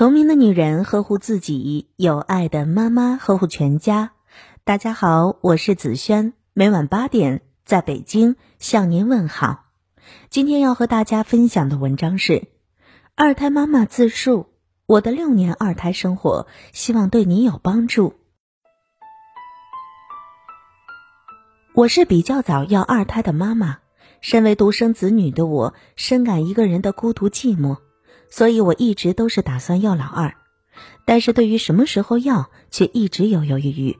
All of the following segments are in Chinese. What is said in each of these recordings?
聪明的女人呵护自己，有爱的妈妈呵护全家。大家好，我是子轩，每晚八点在北京向您问好。今天要和大家分享的文章是二胎妈妈自述我的六年二胎生活，希望对你有帮助。我是比较早要二胎的妈妈，身为独生子女的我，深感一个人的孤独寂寞。所以我一直都是打算要老二，但是对于什么时候要，却一直犹犹豫豫。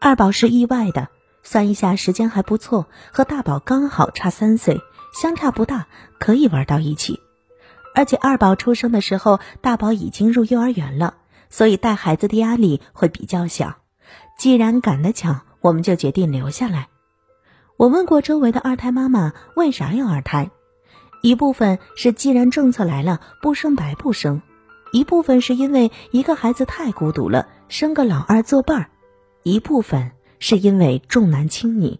二宝是意外的，算一下时间还不错，和大宝刚好差三岁，相差不大，可以玩到一起。而且二宝出生的时候，大宝已经入幼儿园了，所以带孩子的压力会比较小。既然赶得巧，我们就决定留下来。我问过周围的二胎妈妈，为啥要二胎？一部分是既然政策来了，不生白不生；一部分是因为一个孩子太孤独了，生个老二作伴儿；一部分是因为重男轻女。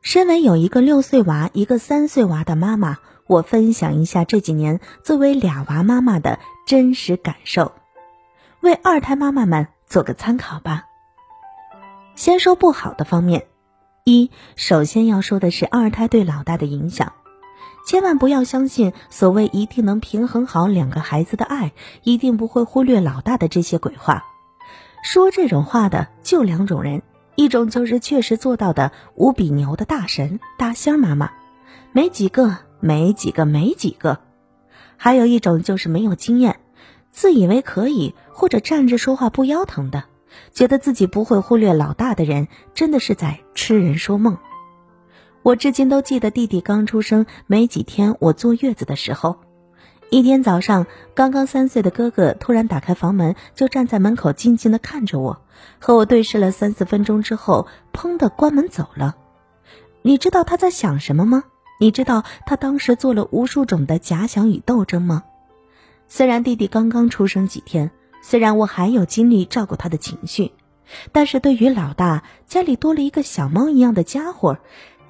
身为有一个六岁娃、一个三岁娃的妈妈，我分享一下这几年作为俩娃妈妈的真实感受，为二胎妈妈们做个参考吧。先说不好的方面，一首先要说的是二胎对老大的影响。千万不要相信所谓一定能平衡好两个孩子的爱，一定不会忽略老大的这些鬼话。说这种话的就两种人，一种就是确实做到的无比牛的大神大仙妈妈，没几个，没几个，没几个；还有一种就是没有经验，自以为可以或者站着说话不腰疼的，觉得自己不会忽略老大的人，真的是在痴人说梦。我至今都记得弟弟刚出生没几天，我坐月子的时候，一天早上，刚刚三岁的哥哥突然打开房门，就站在门口静静的看着我，和我对视了三四分钟之后，砰的关门走了。你知道他在想什么吗？你知道他当时做了无数种的假想与斗争吗？虽然弟弟刚刚出生几天，虽然我还有精力照顾他的情绪，但是对于老大，家里多了一个小猫一样的家伙。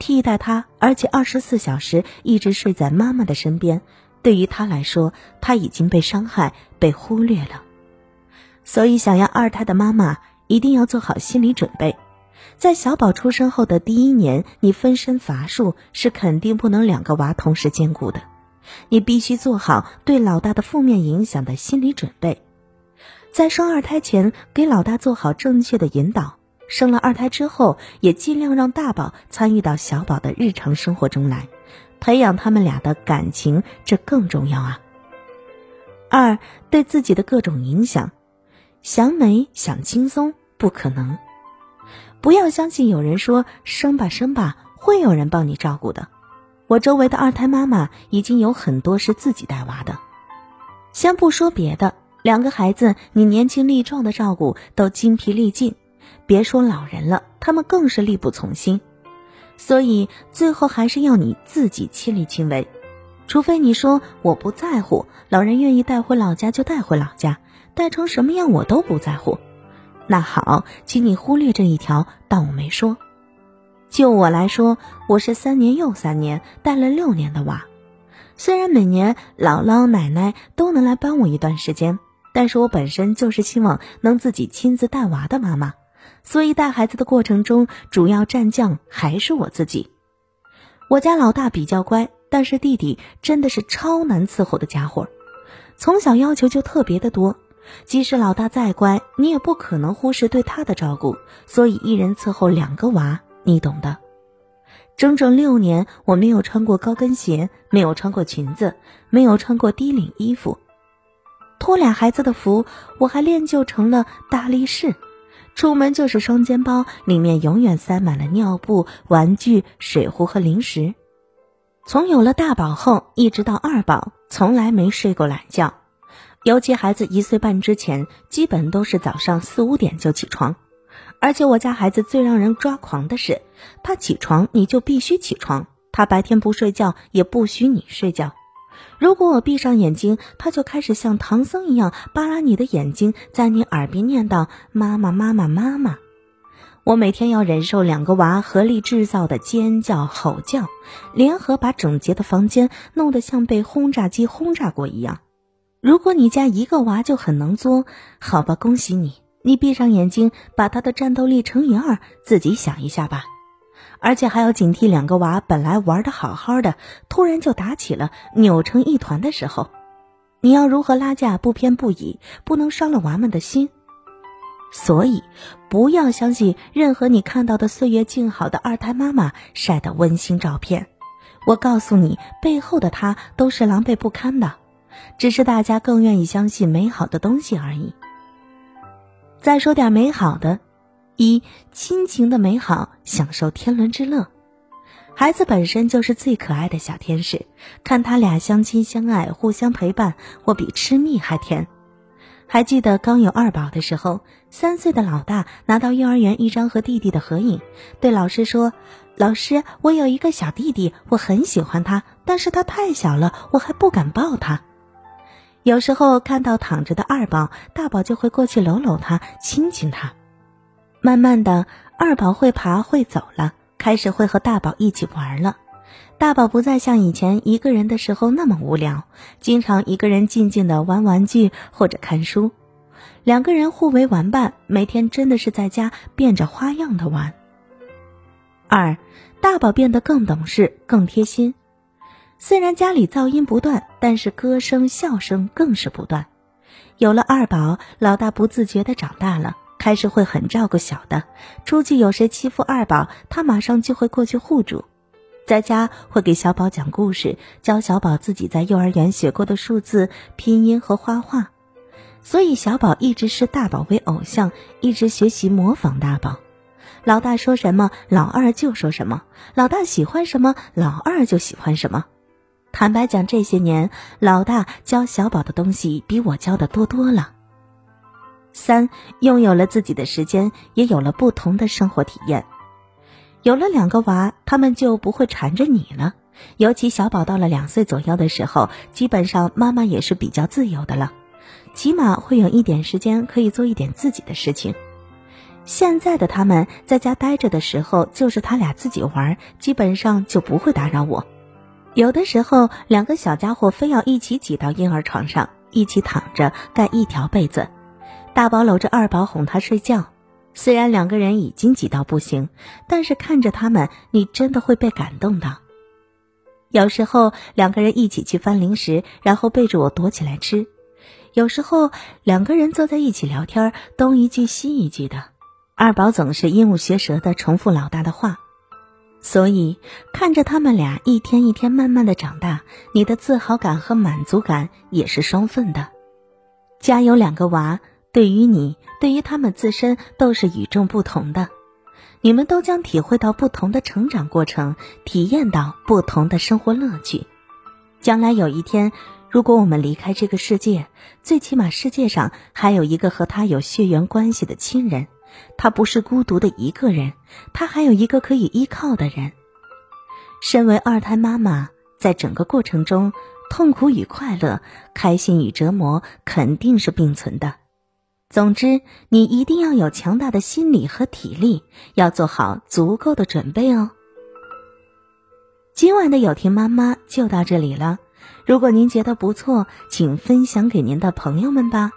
替代他，而且二十四小时一直睡在妈妈的身边，对于他来说，他已经被伤害、被忽略了。所以，想要二胎的妈妈一定要做好心理准备，在小宝出生后的第一年，你分身乏术是肯定不能两个娃同时兼顾的。你必须做好对老大的负面影响的心理准备，在生二胎前给老大做好正确的引导。生了二胎之后，也尽量让大宝参与到小宝的日常生活中来，培养他们俩的感情，这更重要啊。二对自己的各种影响，想美想轻松不可能，不要相信有人说生吧生吧会有人帮你照顾的。我周围的二胎妈妈已经有很多是自己带娃的，先不说别的，两个孩子你年轻力壮的照顾都精疲力尽。别说老人了，他们更是力不从心，所以最后还是要你自己亲力亲为。除非你说我不在乎，老人愿意带回老家就带回老家，带成什么样我都不在乎。那好，请你忽略这一条，当我没说。就我来说，我是三年又三年带了六年的娃，虽然每年姥姥奶奶都能来帮我一段时间，但是我本身就是希望能自己亲自带娃的妈妈。所以带孩子的过程中，主要战将还是我自己。我家老大比较乖，但是弟弟真的是超难伺候的家伙，从小要求就特别的多。即使老大再乖，你也不可能忽视对他的照顾。所以一人伺候两个娃，你懂的。整整六年，我没有穿过高跟鞋，没有穿过裙子，没有穿过低领衣服。托俩孩子的福，我还练就成了大力士。出门就是双肩包，里面永远塞满了尿布、玩具、水壶和零食。从有了大宝后，一直到二宝，从来没睡过懒觉。尤其孩子一岁半之前，基本都是早上四五点就起床。而且我家孩子最让人抓狂的是，他起床你就必须起床，他白天不睡觉也不许你睡觉。如果我闭上眼睛，他就开始像唐僧一样扒拉你的眼睛，在你耳边念叨“妈妈，妈妈，妈妈”。我每天要忍受两个娃合力制造的尖叫、吼叫，联合把整洁的房间弄得像被轰炸机轰炸过一样。如果你家一个娃就很能作，好吧，恭喜你，你闭上眼睛，把他的战斗力乘以二，自己想一下吧。而且还要警惕两个娃本来玩的好好的，突然就打起了，扭成一团的时候，你要如何拉架不偏不倚，不能伤了娃们的心。所以，不要相信任何你看到的岁月静好的二胎妈妈晒的温馨照片。我告诉你，背后的她都是狼狈不堪的，只是大家更愿意相信美好的东西而已。再说点美好的。一亲情的美好，享受天伦之乐。孩子本身就是最可爱的小天使，看他俩相亲相爱，互相陪伴，我比吃蜜还甜。还记得刚有二宝的时候，三岁的老大拿到幼儿园一张和弟弟的合影，对老师说：“老师，我有一个小弟弟，我很喜欢他，但是他太小了，我还不敢抱他。”有时候看到躺着的二宝，大宝就会过去搂搂他，亲亲他。慢慢的，二宝会爬会走了，开始会和大宝一起玩了。大宝不再像以前一个人的时候那么无聊，经常一个人静静的玩玩具或者看书。两个人互为玩伴，每天真的是在家变着花样的玩。二，大宝变得更懂事、更贴心。虽然家里噪音不断，但是歌声、笑声更是不断。有了二宝，老大不自觉的长大了。开始会很照顾小的，出去有谁欺负二宝，他马上就会过去护住。在家会给小宝讲故事，教小宝自己在幼儿园学过的数字、拼音和画画。所以小宝一直视大宝为偶像，一直学习模仿大宝。老大说什么，老二就说什么；老大喜欢什么，老二就喜欢什么。坦白讲，这些年老大教小宝的东西比我教的多多了。三，拥有了自己的时间，也有了不同的生活体验。有了两个娃，他们就不会缠着你了。尤其小宝到了两岁左右的时候，基本上妈妈也是比较自由的了，起码会有一点时间可以做一点自己的事情。现在的他们在家待着的时候，就是他俩自己玩，基本上就不会打扰我。有的时候，两个小家伙非要一起挤到婴儿床上，一起躺着盖一条被子。大宝搂着二宝哄他睡觉，虽然两个人已经挤到不行，但是看着他们，你真的会被感动的。有时候两个人一起去翻零食，然后背着我躲起来吃；有时候两个人坐在一起聊天，东一句西一句的。二宝总是鹦鹉学舌的重复老大的话，所以看着他们俩一天一天慢慢的长大，你的自豪感和满足感也是双份的。家有两个娃。对于你，对于他们自身都是与众不同的，你们都将体会到不同的成长过程，体验到不同的生活乐趣。将来有一天，如果我们离开这个世界，最起码世界上还有一个和他有血缘关系的亲人，他不是孤独的一个人，他还有一个可以依靠的人。身为二胎妈妈，在整个过程中，痛苦与快乐，开心与折磨，肯定是并存的。总之，你一定要有强大的心理和体力，要做好足够的准备哦。今晚的有听妈妈就到这里了。如果您觉得不错，请分享给您的朋友们吧。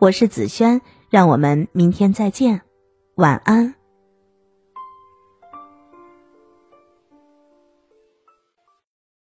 我是子轩，让我们明天再见，晚安。